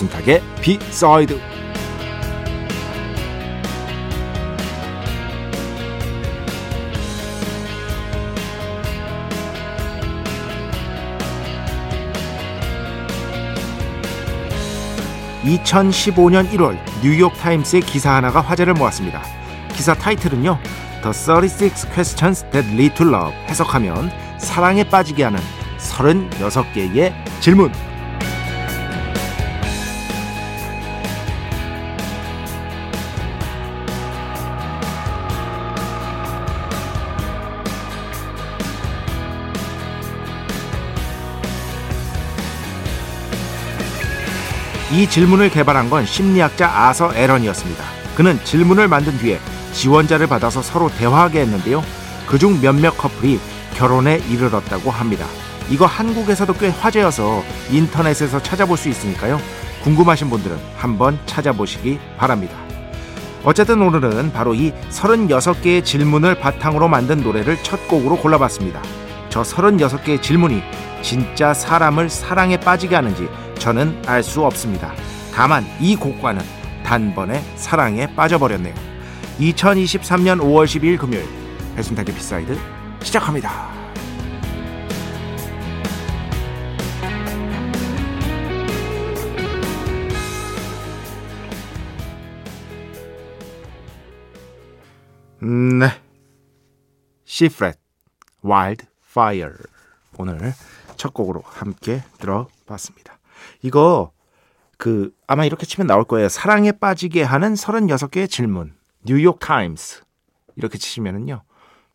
배순탁의 비사이드 (2015년 1월) 뉴욕 타임스의 기사 하나가 화제를 모았습니다. 기사 타이틀은요 The 36 Questions That Lead to Love 해석하면 사랑에 빠지게 하는 36개의 질문 이 질문을 개발한 건 심리학자 아서 에런이었습니다. 그는 질문을 만든 뒤에 지원자를 받아서 서로 대화하게 했는데요. 그중 몇몇 커플이 결혼에 이르렀다고 합니다. 이거 한국에서도 꽤 화제여서 인터넷에서 찾아볼 수 있으니까요. 궁금하신 분들은 한번 찾아보시기 바랍니다. 어쨌든 오늘은 바로 이 36개의 질문을 바탕으로 만든 노래를 첫 곡으로 골라봤습니다. 저 36개의 질문이 진짜 사람을 사랑에 빠지게 하는지 저는 알 수 없습니다. 다만 이 곡과는 단번에 사랑에 빠져버렸네요. 2023년 5월 12일 금요일 배순탁의 B side 시작합니다. 네. Seafret Wildfire 오늘 첫 곡으로 함께 들어봤습니다. 이거 그 아마 이렇게 치면 나올 거예요. 사랑에 빠지게 하는 36개의 질문. 뉴욕 타임스. 이렇게 치시면은요.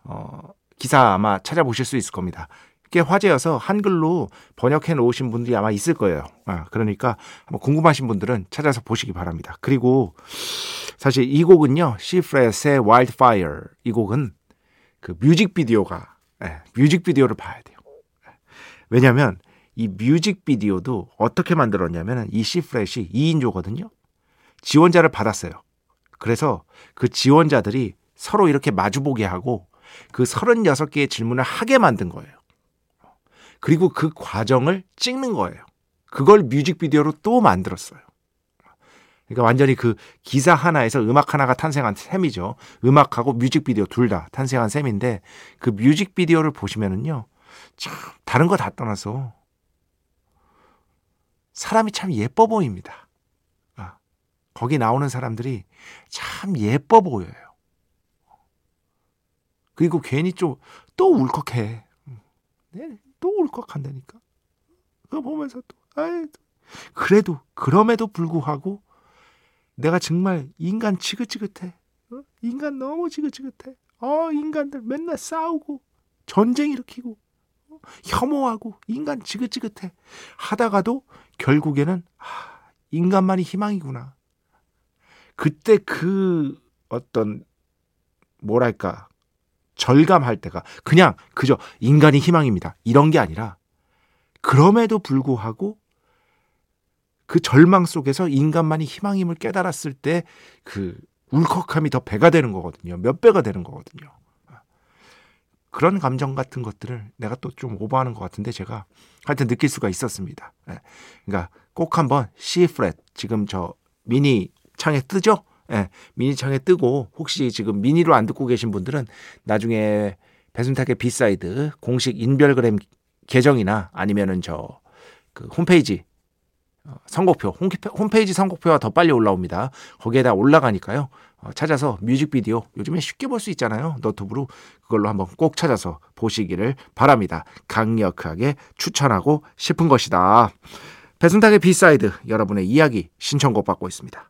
어, 기사 아마 찾아보실 수 있을 겁니다. 꽤 화제여서 한글로 번역해 놓으신 분들이 아마 있을 거예요. 아, 그러니까 한번 궁금하신 분들은 찾아서 보시기 바랍니다. 그리고 사실 이 곡은요. 시프렛의 Wildfire 이 곡은 그 뮤직비디오가 예, 뮤직비디오를 봐야 돼요. 왜냐하면 이 뮤직비디오도 어떻게 만들었냐면 이 시프렛이 2인조거든요. 지원자를 받았어요. 그래서 그 지원자들이 서로 이렇게 마주보게 하고 그 36개의 질문을 하게 만든 거예요. 그리고 그 과정을 찍는 거예요. 그걸 뮤직비디오로 또 만들었어요. 그러니까 완전히 그 기사 하나에서 음악 하나가 탄생한 셈이죠. 음악하고 뮤직비디오 둘 다 탄생한 셈인데 그 뮤직비디오를 보시면은요. 참 다른 거 다 떠나서 사람이 참 예뻐 보입니다. 아, 거기 나오는 사람들이 참 예뻐 보여요. 그리고 괜히 좀 또 울컥해. 네, 또 울컥한다니까. 그거 보면서 또, 아이, 그래도, 그럼에도 불구하고 내가 정말 인간 지긋지긋해. 어? 인간 너무 지긋지긋해. 어, 인간들 맨날 싸우고, 전쟁 일으키고, 어? 혐오하고, 인간 지긋지긋해. 하다가도 결국에는, 아, 인간만이 희망이구나. 그때 그 어떤, 뭐랄까, 절감할 때가 그냥 그저 인간이 희망입니다. 이런 게 아니라 그럼에도 불구하고 그 절망 속에서 인간만이 희망임을 깨달았을 때 그 울컥함이 더 배가 되는 거거든요. 몇 배가 되는 거거든요. 그런 감정 같은 것들을 내가 또 좀 오버하는 것 같은데 제가 하여튼 느낄 수가 있었습니다. 예. 그러니까 꼭 한번 C 프렛 지금 저 미니 창에 뜨죠? 예, 미니 창에 뜨고 혹시 지금 미니로 안 듣고 계신 분들은 나중에 배순탁의 B side 공식 인별그램 계정이나 아니면은 저 그 홈페이지 어, 선곡표 홈페이지 선곡표가 더 빨리 올라옵니다. 거기에다 올라가니까요. 어, 찾아서 뮤직비디오 요즘에 쉽게 볼 수 있잖아요. 너튜브로 그걸로 한번 꼭 찾아서 보시기를 바랍니다. 강력하게 추천하고 싶은 것이다. 배순탁의 B side 여러분의 이야기 신청곡 받고 있습니다.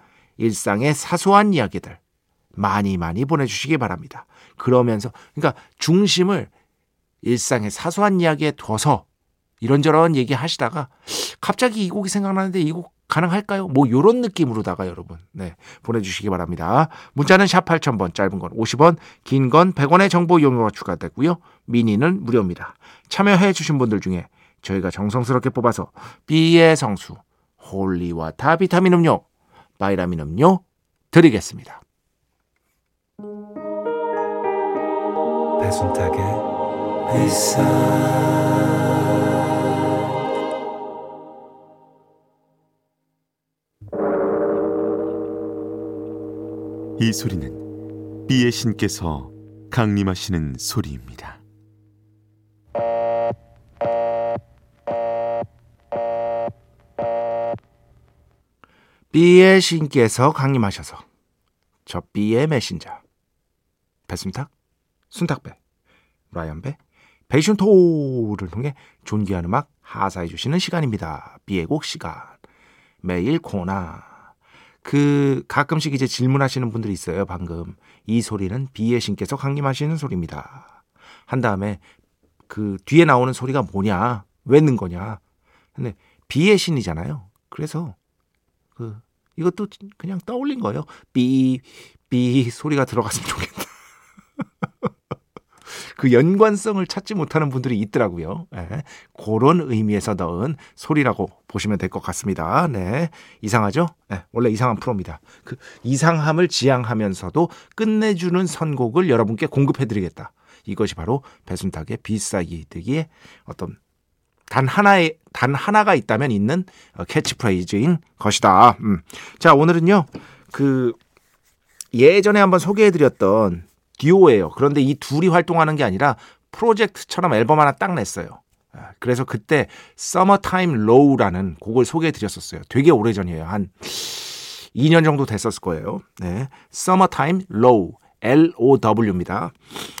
일상의 사소한 이야기들 많이 많이 보내주시기 바랍니다. 그러면서 그러니까 중심을 일상의 사소한 이야기에 둬서 이런저런 얘기 하시다가 갑자기 이 곡이 생각나는데 이 곡 가능할까요? 뭐 요런 느낌으로다가 여러분 네 보내주시기 바랍니다. 문자는 샵 8000번 짧은 건 50원 긴 건 100원의 정보 이용료가 추가되고요. 미니는 무료입니다. 참여해 주신 분들 중에 저희가 정성스럽게 뽑아서 B의 성수 holy water 비타민 음료 바이라민 음료 드리겠습니다. 배순탁의 이 소리는 비의 신께서 강림하시는 소리입니다. B의 신께서 강림하셔서 저 B의 메신저 배순탁, 순탁배, 라이언배, 베이션토를 통해 존귀한 음악 하사해 주시는 시간입니다. B의 곡 시간 매일 코나 그 가끔씩 이제 질문하시는 분들이 있어요. 방금 이 소리는 B의 신께서 강림하시는 소리입니다. 한 다음에 그 뒤에 나오는 소리가 뭐냐? 왜 넣은 거냐? 근데 B의 신이잖아요. 그래서 그 이것도 그냥 떠올린 거예요. 삐, 삐 소리가 들어갔으면 좋겠다. 그 연관성을 찾지 못하는 분들이 있더라고요. 네, 그런 의미에서 넣은 소리라고 보시면 될 것 같습니다. 네, 이상하죠? 네, 원래 이상한 프로입니다. 그 이상함을 지향하면서도 끝내주는 선곡을 여러분께 공급해드리겠다. 이것이 바로 배순탁의 B side의 어떤 단 하나의 단 하나가 있다면 있는 어, 캐치프레이즈인 것이다. 음. 자 오늘은요 그 예전에 한번 소개해드렸던 듀오예요. 그런데 이 둘이 활동하는 게 아니라 프로젝트처럼 앨범 하나 딱 냈어요. 아, 그래서 그때 Summertime Low라는 곡을 소개해드렸었어요. 되게 오래전이에요. 한 2년 정도 됐었을 거예요. 네, Summertime Low, L-O-W입니다.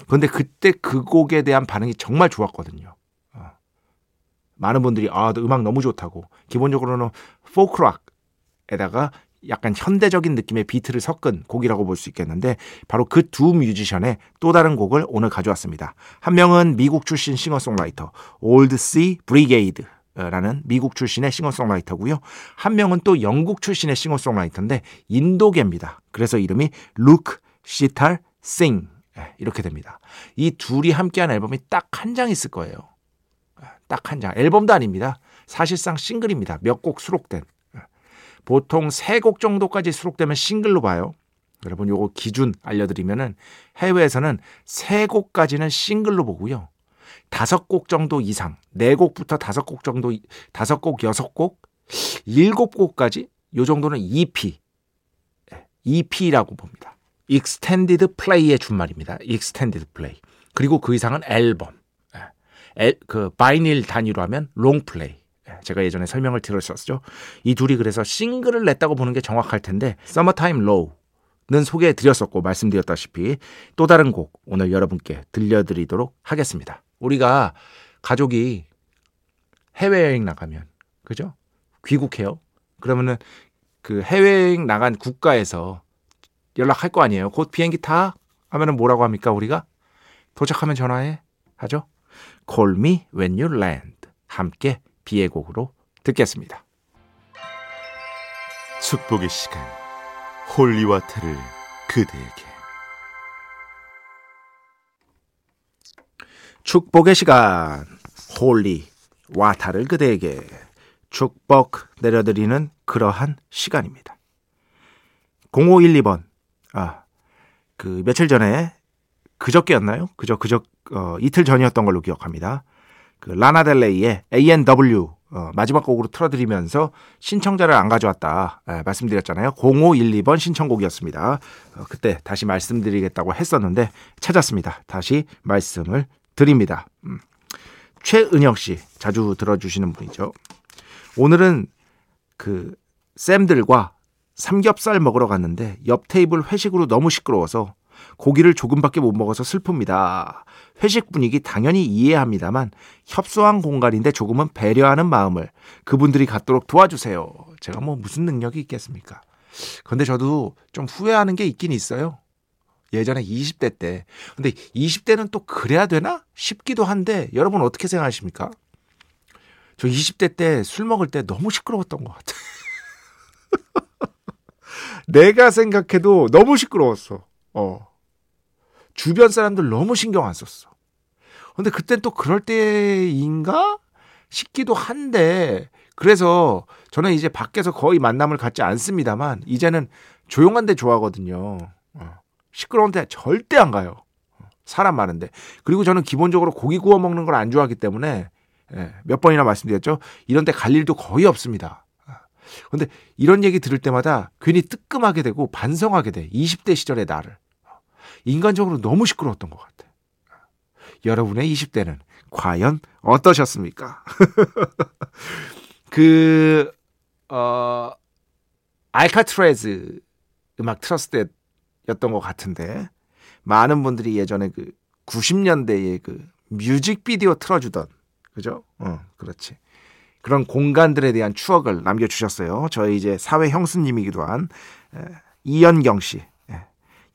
그런데 그때 그 곡에 대한 반응이 정말 좋았거든요. 많은 분들이 아 음악 너무 좋다고 기본적으로는 포크락에다가 약간 현대적인 느낌의 비트를 섞은 곡이라고 볼 수 있겠는데 바로 그 두 뮤지션의 또 다른 곡을 오늘 가져왔습니다. 한 명은 미국 출신 싱어송라이터 Old Sea Brigade 라는 미국 출신의 싱어송라이터고요. 한 명은 또 영국 출신의 싱어송라이터인데 인도계입니다. 그래서 이름이 Luke Sital-Singh 이렇게 됩니다. 이 둘이 함께한 앨범이 딱 한 장 있을 거예요. 딱 한 장. 앨범도 아닙니다. 사실상 싱글입니다. 몇 곡 수록된. 보통 세 곡 정도까지 수록되면 싱글로 봐요. 여러분 요거 기준 알려드리면은 해외에서는 세 곡까지는 싱글로 보고요. 다섯 곡 정도 이상, 네 곡부터 다섯 곡 정도, 다섯 곡, 여섯 곡, 일곱 곡까지 요 정도는 EP, EP라고 봅니다. Extended Play의 준말입니다. Extended Play. 그리고 그 이상은 앨범. 에, 그 바이닐 단위로 하면 롱플레이. 제가 예전에 설명을 드렸었죠. 이 둘이 그래서 싱글을 냈다고 보는 게 정확할 텐데 Summertime Low는 소개해 드렸었고 말씀드렸다시피 또 다른 곡 오늘 여러분께 들려드리도록 하겠습니다. 우리가 가족이 해외여행 나가면 그죠? 귀국해요. 그러면은 그 해외여행 나간 국가에서 연락할 거 아니에요. 곧 비행기 타 하면은 뭐라고 합니까 우리가 도착하면 전화해 하죠. Call me when you land. 함께 B의 곡으로 듣겠습니다. 축복의 시간. holy water를 그대에게. 축복의 시간. holy water를 그대에게. 축복 내려드리는 그러한 시간입니다. 0512번. 아 그 며칠 전에 그저께였나요? 그저 그저 어, 이틀 전이었던 걸로 기억합니다. 그 라나델레이의 A&W 어, 마지막 곡으로 틀어드리면서 신청자를 안 가져왔다 예, 말씀드렸잖아요. 0512번 신청곡이었습니다. 어, 그때 다시 말씀드리겠다고 했었는데 찾았습니다. 다시 말씀을 드립니다. 음. 최은영 씨 자주 들어주시는 분이죠. 오늘은 그 쌤들과 삼겹살 먹으러 갔는데 옆 테이블 회식으로 너무 시끄러워서 고기를 조금밖에 못 먹어서 슬픕니다. 회식 분위기 당연히 이해합니다만 협소한 공간인데 조금은 배려하는 마음을 그분들이 갖도록 도와주세요. 제가 뭐 무슨 능력이 있겠습니까? 근데 저도 좀 후회하는 게 있긴 있어요. 예전에 20대 때. 근데 20대는 또 그래야 되나 싶기도 한데 여러분 어떻게 생각하십니까? 저 20대 때 술 먹을 때 너무 시끄러웠던 것 같아. 내가 생각해도 너무 시끄러웠어. 어. 주변 사람들 너무 신경 안 썼어. 근데 그땐 또 그럴 때인가 싶기도 한데 그래서 저는 이제 밖에서 거의 만남을 갖지 않습니다만 이제는 조용한 데 좋아하거든요. 어. 시끄러운 데 절대 안 가요. 사람 많은데. 그리고 저는 기본적으로 고기 구워 먹는 걸 안 좋아하기 때문에 예, 몇 번이나 말씀드렸죠. 이런 데 갈 일도 거의 없습니다. 근데 이런 얘기 들을 때마다 괜히 뜨끔하게 되고 반성하게 돼. 20대 시절의 나를. 인간적으로 너무 시끄러웠던 것 같아. 여러분의 20대는 과연 어떠셨습니까? 그, 어, 알카트레즈 음악 틀었을 때였던 것 같은데, 많은 분들이 예전에 그 90년대에 그 뮤직비디오 틀어주던, 그죠? 어, 그렇지. 그런 공간들에 대한 추억을 남겨주셨어요. 저희 이제 사회 형수님이기도 한 에, 이연경 씨.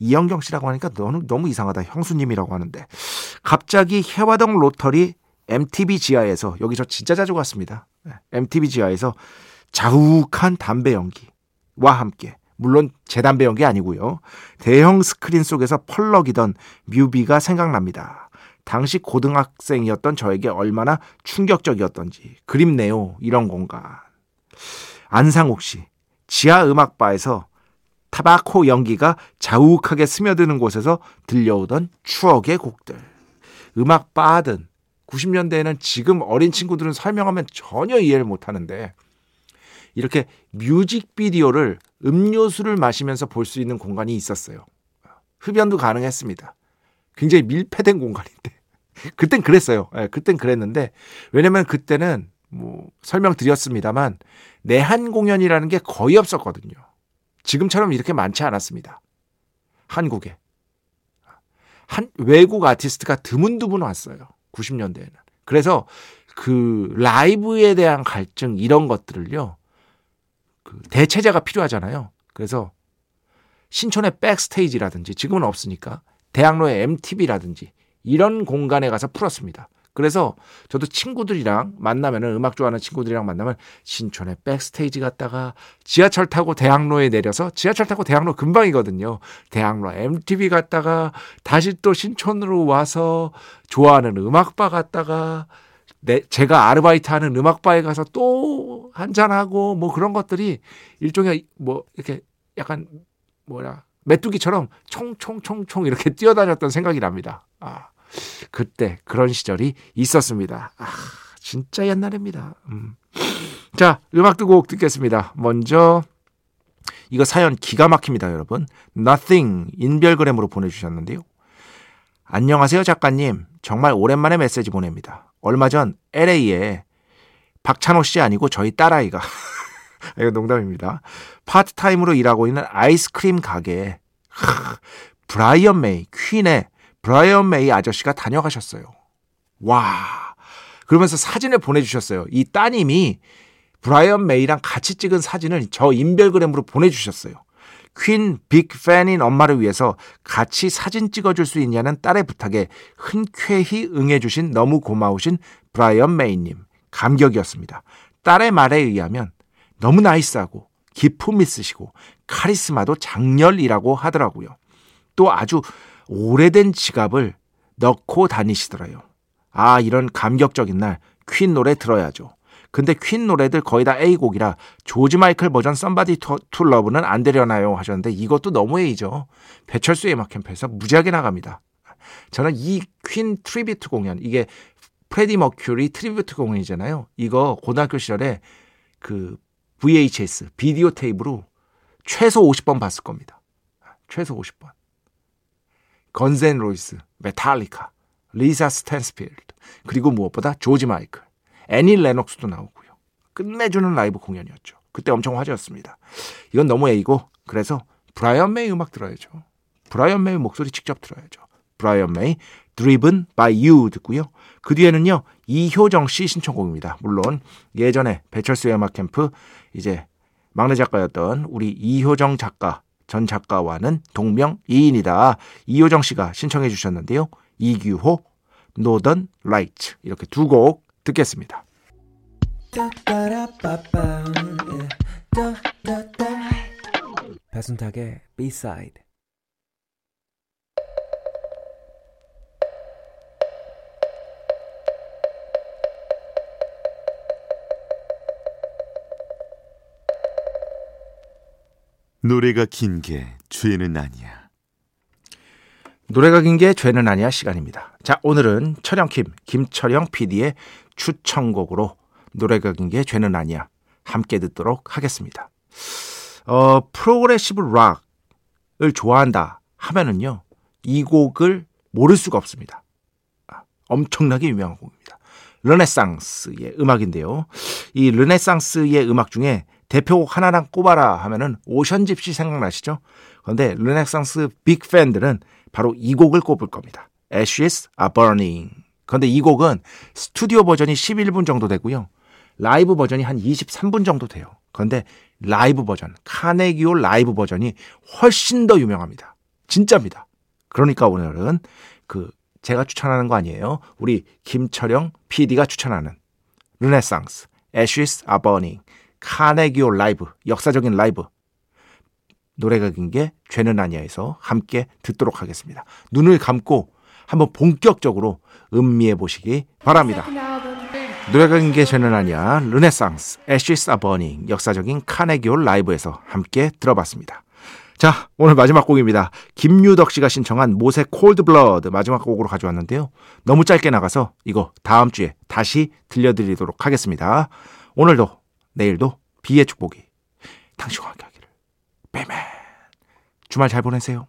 예. 이연경 씨라고 하니까 너무, 너무 이상하다. 형수님이라고 하는데. 갑자기 해화동 로터리 MTV 지하에서, 여기 저 진짜 자주 갔습니다. 예. MTV 지하에서 자욱한 담배 연기와 함께, 물론 제 담배 연기 아니고요. 대형 스크린 속에서 펄럭이던 뮤비가 생각납니다. 당시 고등학생이었던 저에게 얼마나 충격적이었던지 그립네요. 이런 공간. 안상욱 씨 지하 음악바에서 타바코 연기가 자욱하게 스며드는 곳에서 들려오던 추억의 곡들. 음악 바든 90년대에는 지금 어린 친구들은 설명하면 전혀 이해를 못 하는데 이렇게 뮤직비디오를 음료수를 마시면서 볼 수 있는 공간이 있었어요. 흡연도 가능했습니다. 굉장히 밀폐된 공간인데 그땐 그랬어요. 예, 그땐 그랬는데 왜냐면 그때는 뭐 설명드렸습니다만 내한 공연이라는 게 거의 없었거든요. 지금처럼 이렇게 많지 않았습니다. 한국에. 한 외국 아티스트가 드문드문 왔어요. 90년대에는. 그래서 그 라이브에 대한 갈증 이런 것들을요. 그 대체제가 필요하잖아요. 그래서 신촌의 백스테이지라든지 지금은 없으니까 대학로의 MTV라든지 이런 공간에 가서 풀었습니다. 그래서 저도 친구들이랑 만나면은 음악 좋아하는 친구들이랑 만나면 신촌에 백스테이지 갔다가 지하철 타고 대학로에 내려서 지하철 타고 대학로 금방이거든요. 대학로 MTV 갔다가 다시 또 신촌으로 와서 좋아하는 음악바 갔다가 내, 제가 아르바이트 하는 음악바에 가서 또 한잔하고 뭐 그런 것들이 일종의 뭐 이렇게 약간 뭐야 메뚜기처럼 총총총총 이렇게 뛰어다녔던 생각이 납니다. 아. 그때 그런 시절이 있었습니다. 아, 진짜 옛날입니다. 음. 자, 음악 두곡 듣겠습니다. 먼저 이거 사연 기가 막힙니다, 여러분. Nothing 인별그램으로 보내주셨는데요. 안녕하세요, 작가님. 정말 오랜만에 메시지 보냅니다. 얼마 전 LA에 박찬호 씨 아니고 저희 딸아이가 이거 농담입니다. 파트타임으로 일하고 있는 아이스크림 가게에 브라이언 메이 퀸의 브라이언 메이 아저씨가 다녀가셨어요. 와. 그러면서 사진을 보내주셨어요. 이 따님이 브라이언 메이랑 같이 찍은 사진을 저 인별그램으로 보내주셨어요. 퀸 big fan인 엄마를 위해서 같이 사진 찍어줄 수 있냐는 딸의 부탁에 흔쾌히 응해주신 너무 고마우신 브라이언 메이님. 감격이었습니다. 딸의 말에 의하면 너무 nice하고 기품 있으시고 카리스마도 작렬이라고 하더라고요. 또 아주 오래된 지갑을 넣고 다니시더라요. 아, 이런 감격적인 날 퀸 노래 들어야죠. 근데 퀸 노래들 거의 다 A곡이라 조지 마이클 버전 Somebody to Love는 안 되려나요 하셨는데 이것도 너무 A죠. 배철수 음악 캠프에서 무지하게 나갑니다. 저는 이 퀸 tribute 공연 이게 프레디 머큐리 tribute 공연이잖아요. 이거 고등학교 시절에 그 VHS 비디오 테이프로 최소 50번 봤을 겁니다. 최소 50번. Guns N' Roses, 메탈리카, 리사 스탠스필드, 그리고 무엇보다 조지 마이클, 애니 레녹스도 나오고요. 끝내주는 라이브 공연이었죠. 그때 엄청 화제였습니다. 이건 너무 A고 그래서 브라이언 메이 음악 들어야죠. 브라이언 메이 목소리 직접 들어야죠. 브라이언 메이 Driven by You 듣고요. 그 뒤에는요. 이효정 씨 신청곡입니다. 물론 예전에 배철수의 음악 캠프 이제 막내 작가였던 우리 이효정 작가 전 작가와는 동명이인이다. 이효정 씨가 신청해 주셨는데요. 이규호, 노던 라이트 이렇게 두 곡 듣겠습니다. 배순탁의 B-side 노래가 긴 게 죄는 아니야. 노래가 긴 게 죄는 아니야 시간입니다. 자, 오늘은 철영킴, 김철영 PD의 추천곡으로 노래가 긴 게 죄는 아니야 함께 듣도록 하겠습니다. 어, progressive rock을 좋아한다 하면은요, 이 곡을 모를 수가 없습니다. 아, 엄청나게 유명한 곡입니다. 르네상스의 음악인데요. 이 르네상스의 음악 중에 대표곡 하나만 꼽아라 하면은 Ocean Gypsy 생각나시죠? 그런데 르네상스 big fan들은 바로 이 곡을 꼽을 겁니다. Ashes are burning. 그런데 이 곡은 스튜디오 버전이 11분 정도 되고요. 라이브 버전이 한 23분 정도 돼요. 그런데 라이브 버전, 카네기홀 라이브 버전이 훨씬 더 유명합니다. 진짜입니다. 그러니까 오늘은 그 제가 추천하는 거 아니에요. 우리 김철영 PD가 추천하는 르네상스, Ashes are burning, 카네기홀 라이브, 역사적인 라이브. 노래가 긴 게 죄는 아니야에서 함께 듣도록 하겠습니다. 눈을 감고 한번 본격적으로 음미해 보시기 바랍니다. 노래가 긴 게 죄는 아니야. 르네상스, are burning, 역사적인 카네기홀 라이브에서 함께 들어봤습니다. 자, 오늘 마지막 곡입니다. 김유덕 씨가 신청한 모세 Cold Blood 마지막 곡으로 가져왔는데요. 너무 짧게 나가서 이거 다음 주에 다시 들려드리도록 하겠습니다. 오늘도 내일도 비의 축복이 당신과 함께 하기를. 빼맨. 주말 잘 보내세요.